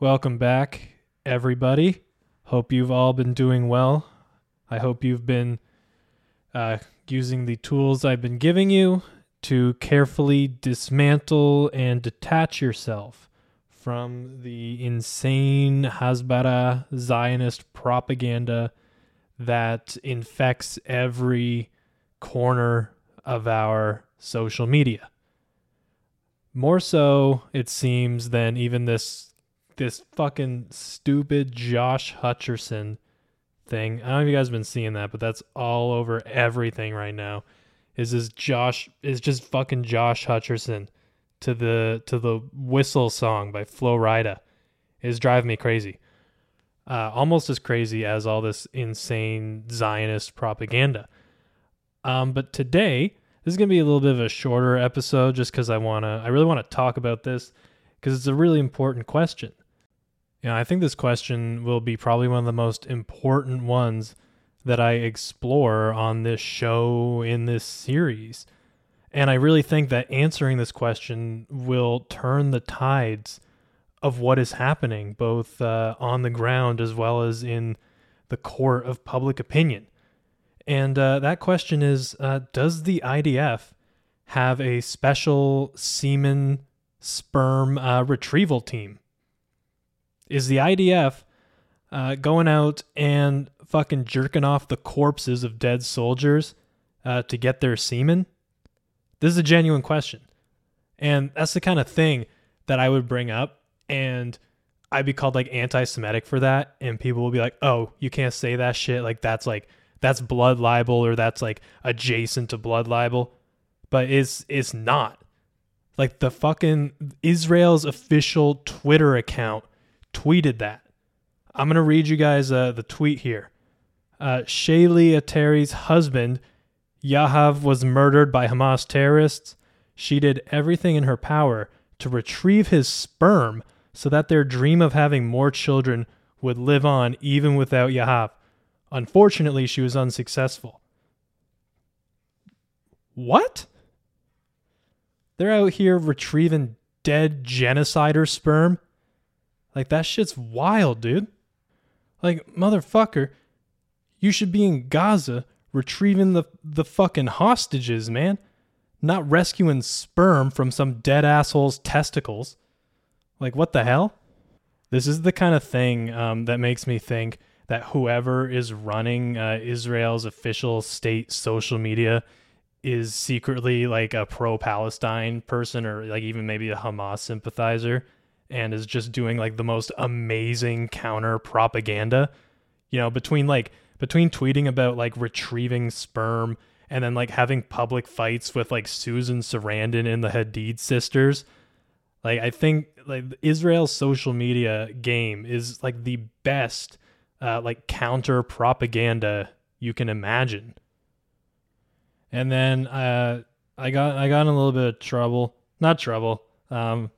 Welcome back, everybody. Hope you've all been doing well. I hope you've been uh, using the tools I've been giving you to carefully dismantle and detach yourself from the insane Hasbara Zionist propaganda that infects every corner of our social media. More so, it seems, than even this this fucking stupid Josh Hutcherson thing. I don't know if you guys have been seeing that, but that's all over everything right now. Is this Josh is just fucking Josh Hutcherson to the to the whistle song by Flo Rida is driving me crazy. Uh, almost as crazy as all this insane Zionist propaganda. Um, but today, this is gonna be a little bit of a shorter episode, just because I wanna, I really want to talk about this because it's a really important question. Know, I think this question will be probably one of the most important ones that I explore on this show in this series. And I really think that answering this question will turn the tides of what is happening, both uh, on the ground as well as in the court of public opinion. And uh, that question is uh, Does the IDF have a special semen sperm uh, retrieval team? Is the IDF uh, going out and fucking jerking off the corpses of dead soldiers uh, to get their semen? This is a genuine question. And that's the kind of thing that I would bring up. And I'd be called like anti Semitic for that. And people will be like, oh, you can't say that shit. Like, that's like, that's blood libel or that's like adjacent to blood libel. But it's, it's not. Like, the fucking Israel's official Twitter account tweeted that. I'm going to read you guys uh, the tweet here. Uh, Shaylee Atary's husband, Yahav, was murdered by Hamas terrorists. She did everything in her power to retrieve his sperm so that their dream of having more children would live on even without Yahav. Unfortunately, she was unsuccessful. What? They're out here retrieving dead genocider sperm? Like that shit's wild, dude. Like motherfucker, you should be in Gaza retrieving the the fucking hostages, man. Not rescuing sperm from some dead asshole's testicles. Like what the hell? This is the kind of thing um, that makes me think that whoever is running uh, Israel's official state social media is secretly like a pro-Palestine person or like even maybe a Hamas sympathizer and is just doing like the most amazing counter propaganda. You know, between like between tweeting about like retrieving sperm and then like having public fights with like Susan Sarandon and the Hadid sisters. Like I think like Israel's social media game is like the best uh, like counter propaganda you can imagine. And then uh, I got I got in a little bit of trouble, not trouble. Um,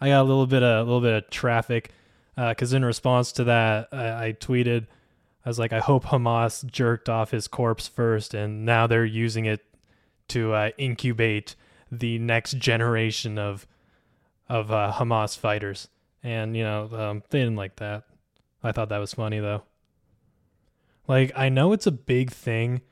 I got a little bit of a little bit of traffic because uh, in response to that, I, I, tweeted, I was like, I hope Hamas jerked off his corpse first, and now they're using it to uh, incubate the next generation of of uh, Hamas fighters. And you know, um, they didn't like that. I thought that was funny though. Like, I know it's a big thing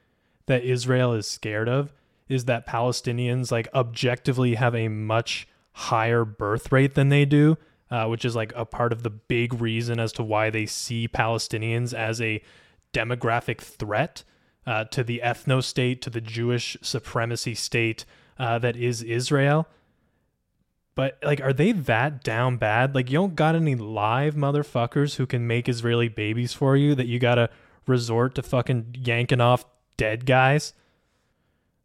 that Israel is scared of is that Palestinians like objectively have a much higher birth rate than they do, uh, which is like a part of the big reason as to why they see Palestinians as a demographic threat uh, to the ethno state, to the Jewish supremacy state uh, that is Israel. But like, are they that down bad? Like, you don't got any live motherfuckers who can make Israeli babies for you that you gotta resort to fucking yanking off dead guys?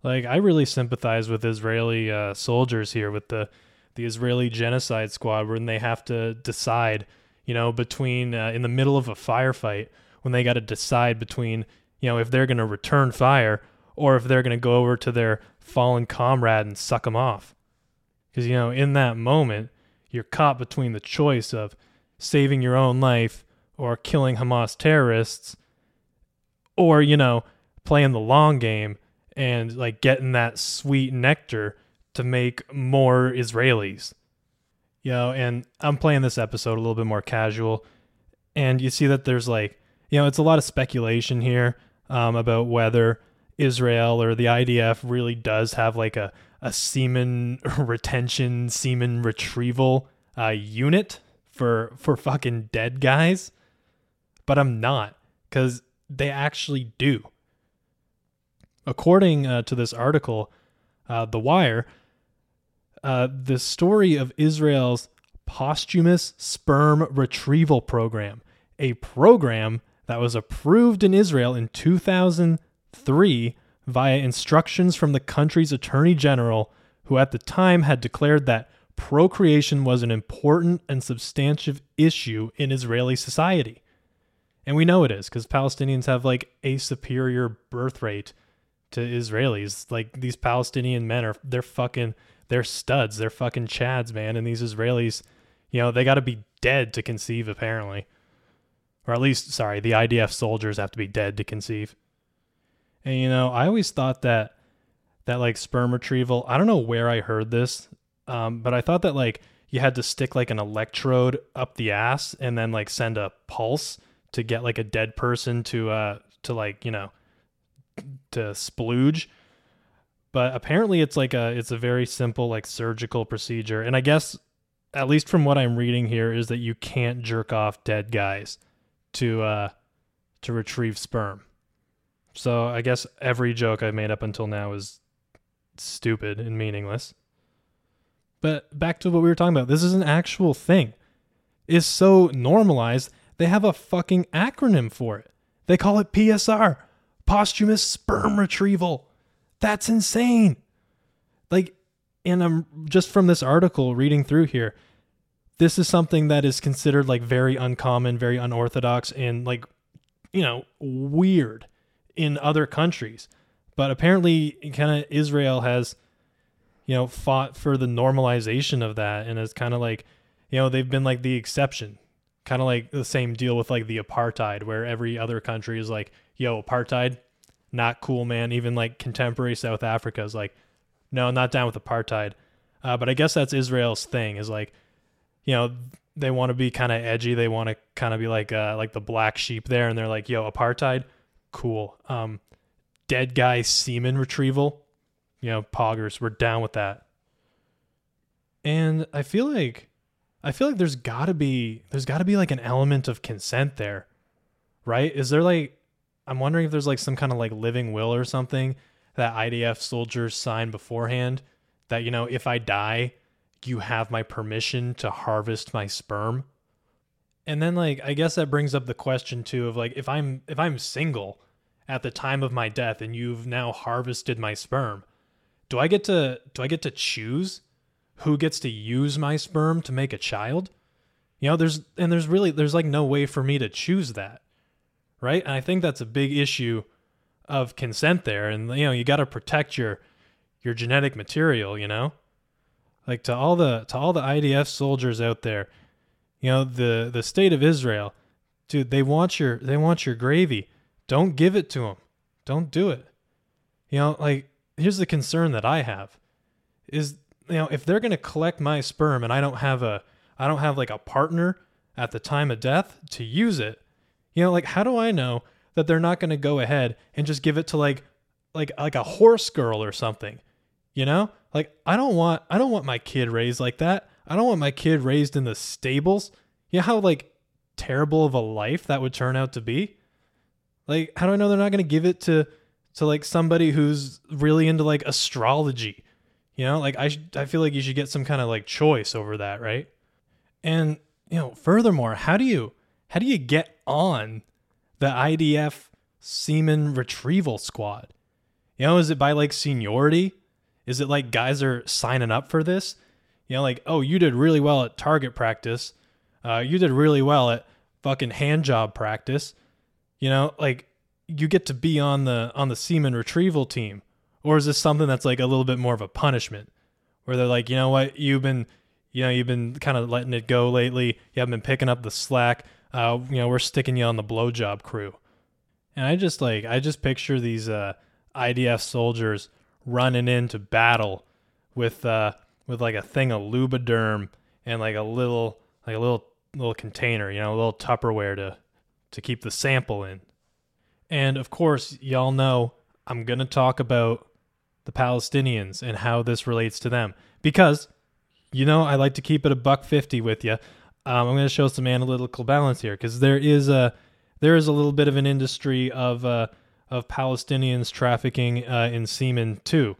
Like, I really sympathize with Israeli uh, soldiers here with the the Israeli genocide squad when they have to decide, you know, between uh, in the middle of a firefight when they got to decide between, you know, if they're going to return fire or if they're going to go over to their fallen comrade and suck them off. Because, you know, in that moment, you're caught between the choice of saving your own life or killing Hamas terrorists or, you know, playing the long game and like getting that sweet nectar to make more Israelis. You know, and I'm playing this episode a little bit more casual, and you see that there's like, you know, it's a lot of speculation here um, about whether Israel or the IDF really does have like a, a semen retention, semen retrieval uh, unit for for fucking dead guys, but I'm not because they actually do. According uh, to this article, uh, The Wire, uh, the story of Israel's posthumous sperm retrieval program, a program that was approved in Israel in 2003 via instructions from the country's attorney general, who at the time had declared that procreation was an important and substantive issue in Israeli society. And we know it is because Palestinians have like a superior birth rate to Israelis. Like these Palestinian men are they're fucking they're studs. They're fucking chads, man. And these Israelis, you know, they got to be dead to conceive apparently. Or at least sorry, the IDF soldiers have to be dead to conceive. And you know, I always thought that that like sperm retrieval, I don't know where I heard this, um, but I thought that like you had to stick like an electrode up the ass and then like send a pulse to get like a dead person to uh to like, you know, to splooge. But apparently it's like a it's a very simple like surgical procedure. And I guess at least from what I'm reading here is that you can't jerk off dead guys to uh to retrieve sperm. So I guess every joke I've made up until now is stupid and meaningless. But back to what we were talking about. This is an actual thing. It's so normalized, they have a fucking acronym for it. They call it PSR, posthumous sperm retrieval. That's insane. Like, and I'm just from this article reading through here, this is something that is considered like very uncommon, very unorthodox, and like, you know, weird in other countries. But apparently, kind of Israel has, you know, fought for the normalization of that and it's kind of like, you know, they've been like the exception. Kind of like the same deal with like the apartheid, where every other country is like, yo, apartheid, not cool, man. Even like contemporary South Africa is like, no, not down with apartheid. Uh, but I guess that's Israel's thing is like, you know, they want to be kind of edgy. They want to kind of be like, uh, like the black sheep there. And they're like, yo, apartheid, cool. Um, dead guy semen retrieval, you know, poggers, we're down with that. And I feel like I feel like there's got to be there's got to be like an element of consent there. Right? Is there like I'm wondering if there's like some kind of like living will or something that IDF soldiers sign beforehand that you know, if I die, you have my permission to harvest my sperm. And then like I guess that brings up the question too of like if I'm if I'm single at the time of my death and you've now harvested my sperm, do I get to do I get to choose who gets to use my sperm to make a child? You know, there's and there's really there's like no way for me to choose that. Right? And I think that's a big issue of consent there and you know, you got to protect your your genetic material, you know? Like to all the to all the IDF soldiers out there, you know, the the state of Israel, dude, they want your they want your gravy. Don't give it to them. Don't do it. You know, like here's the concern that I have is you know, if they're going to collect my sperm and I don't have a I don't have like a partner at the time of death to use it, you know, like how do I know that they're not going to go ahead and just give it to like like like a horse girl or something? You know? Like I don't want I don't want my kid raised like that. I don't want my kid raised in the stables. You know how like terrible of a life that would turn out to be? Like how do I know they're not going to give it to to like somebody who's really into like astrology? You know, like I sh- I feel like you should get some kind of like choice over that, right? And you know, furthermore, how do you how do you get on the IDF semen retrieval squad? You know, is it by like seniority? Is it like guys are signing up for this? You know, like, oh, you did really well at target practice. Uh, you did really well at fucking hand job practice. You know, like you get to be on the on the semen retrieval team, or is this something that's like a little bit more of a punishment, where they're like, you know what, you've been, you know, you've been kind of letting it go lately. You haven't been picking up the slack. Uh, you know, we're sticking you on the blowjob crew. And I just like I just picture these uh, IDF soldiers running into battle with uh with like a thing of lubriderm and like a little like a little little container, you know, a little Tupperware to to keep the sample in. And of course, y'all know I'm to talk about the Palestinians and how this relates to them because you know I like to keep it a buck 50 with you. Um, I'm going to show some analytical balance here because there is a there is a little bit of an industry of uh, of Palestinians trafficking uh, in semen too,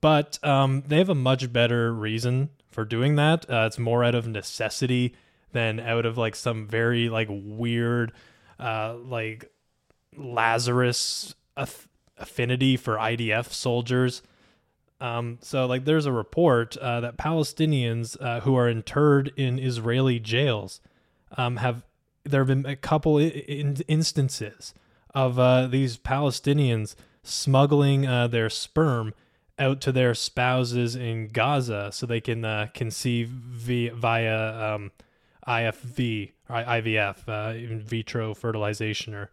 but um, they have a much better reason for doing that. Uh, it's more out of necessity than out of like some very like weird uh, like Lazarus aff- affinity for IDF soldiers. Um, so like there's a report uh, that Palestinians uh, who are interred in Israeli jails um, have there have been a couple I- in- instances of uh, these Palestinians smuggling uh, their sperm out to their spouses in Gaza so they can uh, conceive via, via um, IFV or IVF, uh, in vitro fertilization, or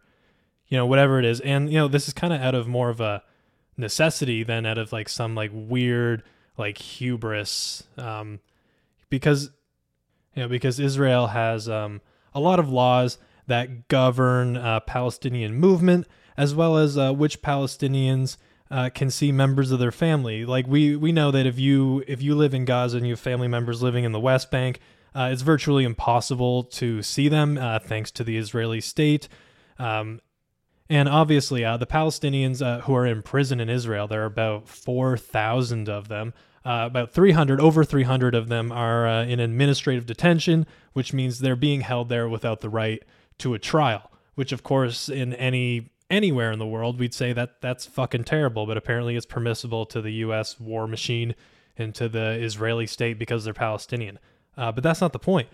you know whatever it is. And you know this is kind of out of more of a necessity than out of like some like weird like hubris, um, because you know because Israel has um, a lot of laws that govern uh, Palestinian movement as well as uh, which Palestinians uh, can see members of their family. Like we we know that if you if you live in Gaza and you have family members living in the West Bank, uh, it's virtually impossible to see them uh, thanks to the Israeli state. Um, and obviously, uh, the Palestinians uh, who are in prison in Israel, there are about 4,000 of them. Uh, about 300, over 300 of them are uh, in administrative detention, which means they're being held there without the right to a trial. Which, of course, in any anywhere in the world, we'd say that that's fucking terrible. But apparently, it's permissible to the U.S. war machine and to the Israeli state because they're Palestinian. Uh, but that's not the point.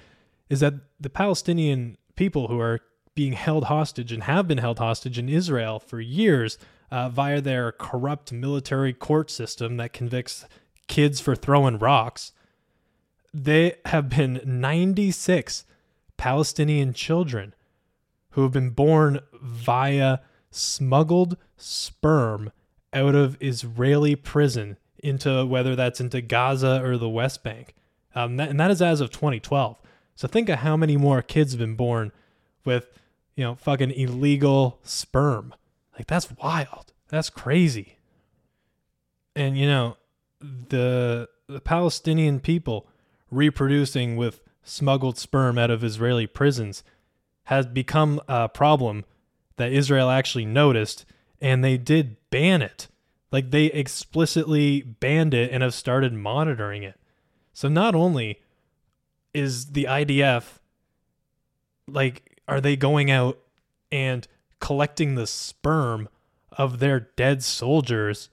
Is that the Palestinian people who are being held hostage and have been held hostage in Israel for years uh, via their corrupt military court system that convicts kids for throwing rocks. They have been 96 Palestinian children who have been born via smuggled sperm out of Israeli prison into whether that's into Gaza or the West Bank. Um, that, and that is as of 2012. So think of how many more kids have been born with, you know, fucking illegal sperm. Like that's wild. That's crazy. And you know, the the Palestinian people reproducing with smuggled sperm out of Israeli prisons has become a problem that Israel actually noticed and they did ban it. Like they explicitly banned it and have started monitoring it. So not only is the IDF like are they going out and collecting the sperm of their dead soldiers,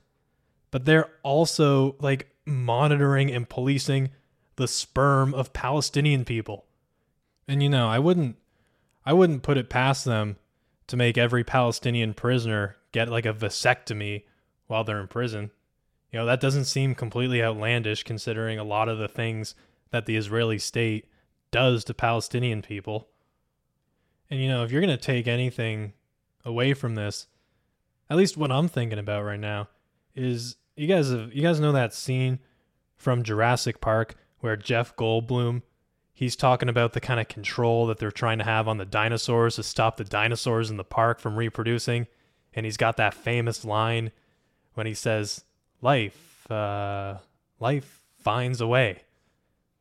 but they're also like monitoring and policing the sperm of Palestinian people. And you know, I wouldn't I wouldn't put it past them to make every Palestinian prisoner get like a vasectomy while they're in prison. You know, that doesn't seem completely outlandish considering a lot of the things that the Israeli state does to Palestinian people. And, you know, if you're going to take anything away from this, at least what I'm thinking about right now is you guys have, you guys know that scene from Jurassic Park where Jeff Goldblum he's talking about the kind of control that they're trying to have on the dinosaurs to stop the dinosaurs in the park from reproducing and he's got that famous line when he says life uh, life finds a way.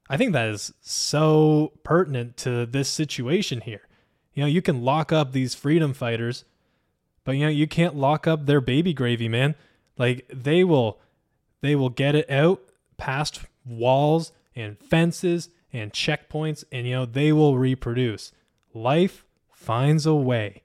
I think that is so pertinent to this situation here. You know, you can lock up these freedom fighters, but you know, you can't lock up their baby gravy, man. Like they will they will get it out past walls and fences and checkpoints and you know, they will reproduce. Life finds a way.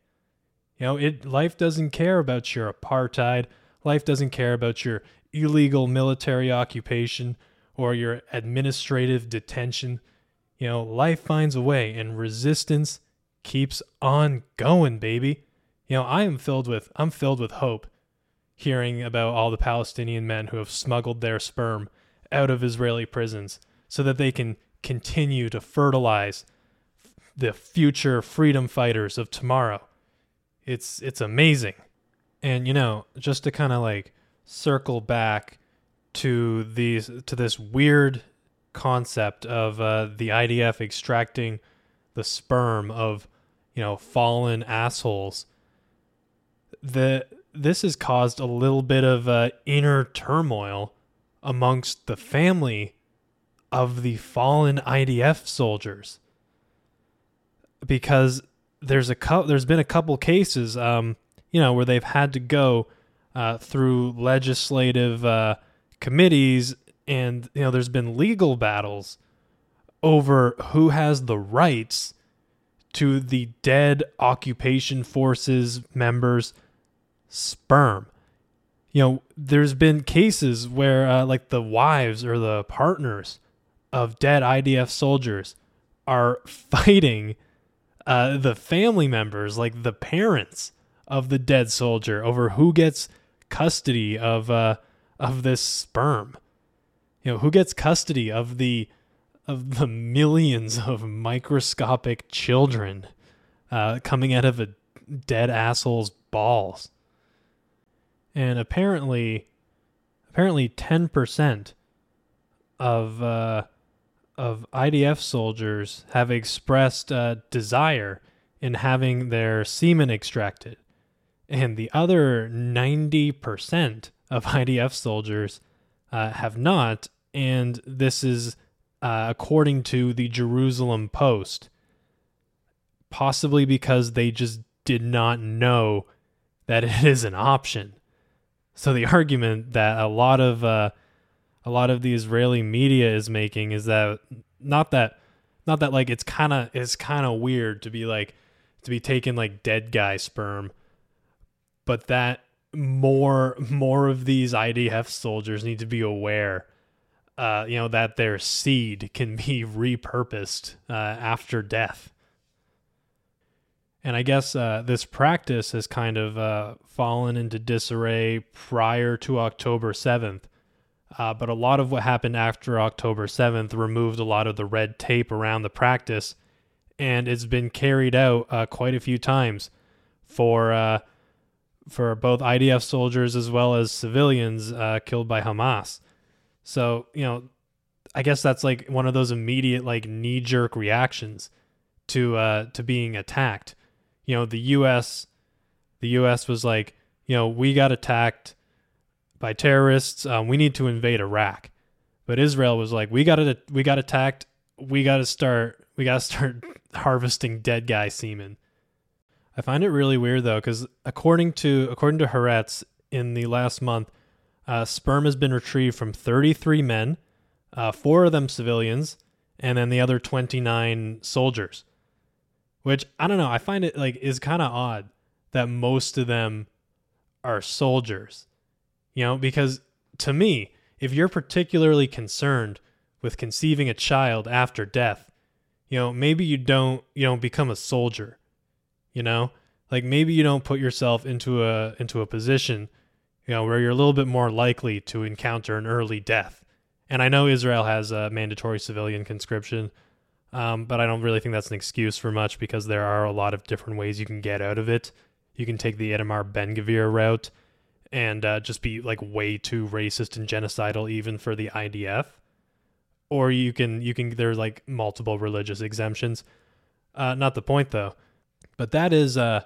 You know, it life doesn't care about your apartheid Life doesn't care about your illegal military occupation or your administrative detention. You know, life finds a way and resistance keeps on going, baby. You know, I am filled with I'm filled with hope hearing about all the Palestinian men who have smuggled their sperm out of Israeli prisons so that they can continue to fertilize the future freedom fighters of tomorrow. It's it's amazing. And you know, just to kind of like circle back to these to this weird concept of uh, the IDF extracting the sperm of you know fallen assholes. The this has caused a little bit of uh, inner turmoil amongst the family of the fallen IDF soldiers because there's a co- there's been a couple cases um, you know where they've had to go uh, through legislative uh, committees and you know there's been legal battles over who has the rights to the dead occupation forces members sperm. You know there's been cases where uh, like the wives or the partners of dead idf soldiers are fighting uh, the family members like the parents of the dead soldier over who gets custody of uh, of this sperm. You know who gets custody of the of the millions of microscopic children uh, coming out of a dead asshole's balls. And apparently apparently 10% of uh, of IDF soldiers have expressed a desire in having their semen extracted. And the other 90% of IDF soldiers uh, have not. And this is uh, according to the Jerusalem Post, possibly because they just did not know that it is an option. So the argument that a lot of uh, a lot of the Israeli media is making is that not that not that like it's kind of it's kind of weird to be like to be taking like dead guy sperm, but that more more of these IDF soldiers need to be aware uh, you know, that their seed can be repurposed uh, after death. And I guess uh, this practice has kind of uh, fallen into disarray prior to October 7th. Uh, but a lot of what happened after October 7th removed a lot of the red tape around the practice, and it's been carried out uh, quite a few times for for both IDF soldiers as well as civilians killed by Hamas. So, you know, I guess that's like one of those immediate like knee jerk reactions to uh to being attacked. You know, the US the US was like, you know, we got attacked by terrorists. Um, we need to invade Iraq. But Israel was like, we got it we got attacked. We got to start we got to start harvesting dead guy semen. I find it really weird though cuz according to according to Haaretz in the last month uh, sperm has been retrieved from 33 men, uh, four of them civilians, and then the other 29 soldiers. Which I don't know. I find it like is kind of odd that most of them are soldiers. You know, because to me, if you're particularly concerned with conceiving a child after death, you know, maybe you don't you don't become a soldier. You know, like maybe you don't put yourself into a into a position you know, where you're a little bit more likely to encounter an early death. And I know Israel has a mandatory civilian conscription, um, but I don't really think that's an excuse for much because there are a lot of different ways you can get out of it. You can take the Itamar Ben Gvir route and uh, just be like way too racist and genocidal even for the IDF, or you can you can there's like multiple religious exemptions. Uh, not the point though, but that is uh,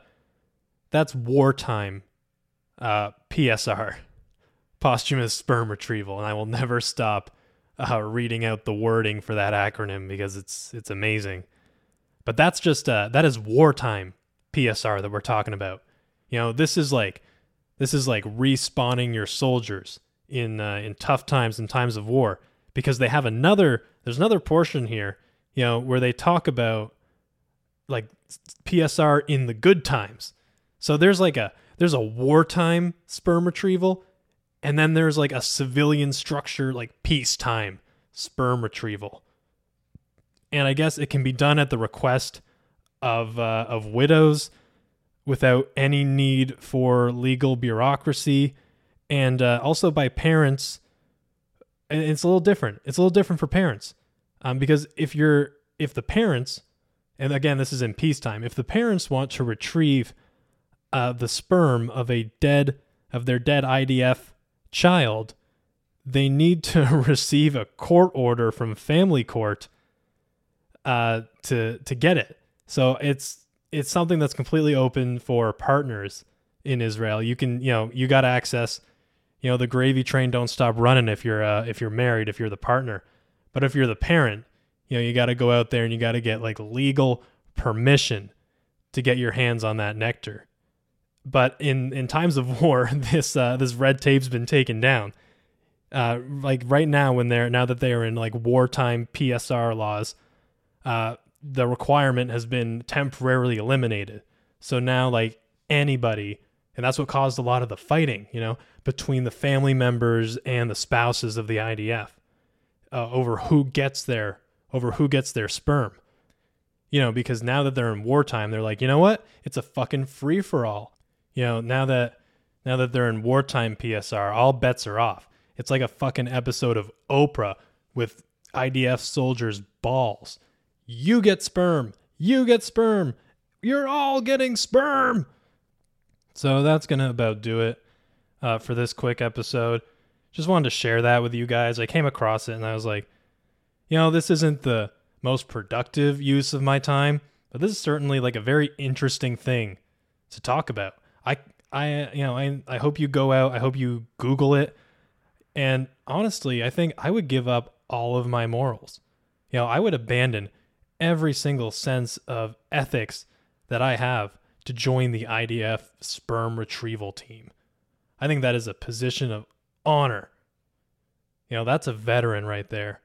that's wartime uh, PSR, posthumous sperm retrieval, and I will never stop uh, reading out the wording for that acronym because it's it's amazing. But that's just uh, that is wartime PSR that we're talking about. You know, this is like this is like respawning your soldiers in uh, in tough times and times of war because they have another there's another portion here, you know, where they talk about like PSR in the good times. So there's like a there's a wartime sperm retrieval, and then there's like a civilian structure, like peacetime sperm retrieval. And I guess it can be done at the request of uh, of widows without any need for legal bureaucracy, and uh, also by parents. It's a little different. It's a little different for parents, um, because if you're if the parents, and again this is in peacetime, if the parents want to retrieve uh, the sperm of a dead of their dead IDF child, they need to receive a court order from family court uh, to to get it. So it's it's something that's completely open for partners in Israel. You can you know you got access. You know the gravy train don't stop running if you're uh, if you're married if you're the partner, but if you're the parent, you know you got to go out there and you got to get like legal permission to get your hands on that nectar. But in in times of war, this uh, this red tape's been taken down. Uh, like right now, when they're now that they are in like wartime PSR laws, uh, the requirement has been temporarily eliminated. So now, like anybody, and that's what caused a lot of the fighting, you know, between the family members and the spouses of the IDF uh, over who gets their over who gets their sperm. You know, because now that they're in wartime, they're like, you know what? It's a fucking free for all. You know, now that now that they're in wartime PSR, all bets are off. It's like a fucking episode of Oprah with IDF soldiers' balls. You get sperm. You get sperm. You're all getting sperm. So that's going to about do it uh, for this quick episode. Just wanted to share that with you guys. I came across it and I was like, you know, this isn't the most productive use of my time, but this is certainly like a very interesting thing to talk about. I I you know, I I hope you go out, I hope you google it. And honestly, I think I would give up all of my morals. You know, I would abandon every single sense of ethics that I have to join the IDF sperm retrieval team. I think that is a position of honor. You know, that's a veteran right there.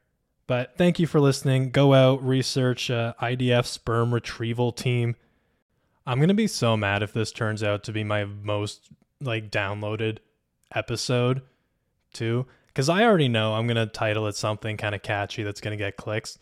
But thank you for listening. Go out, research uh, IDF sperm retrieval team. I'm to be so mad if this turns out to be my most like downloaded episode too cuz I already know I'm to title it something kind of catchy that's to get clicks.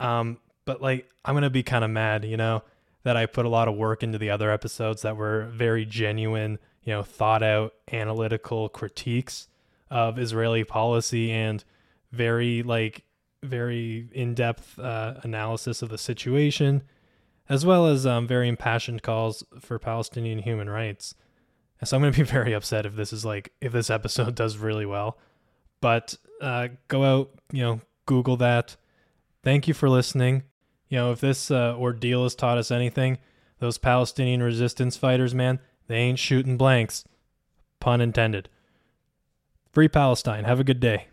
Um but like I'm gonna be kind of mad, you know, that I put a lot of work into the other episodes that were very genuine, you know, thought out analytical critiques of Israeli policy and very like very in-depth uh, analysis of the situation, as well as um, very impassioned calls for Palestinian human rights. So I'm going to be very upset if this is like if this episode does really well. But uh, go out, you know, Google that. Thank you for listening you know, if this uh, ordeal has taught us anything, those Palestinian resistance fighters, man, they ain't shooting blanks. Pun intended. Free Palestine. Have a good day.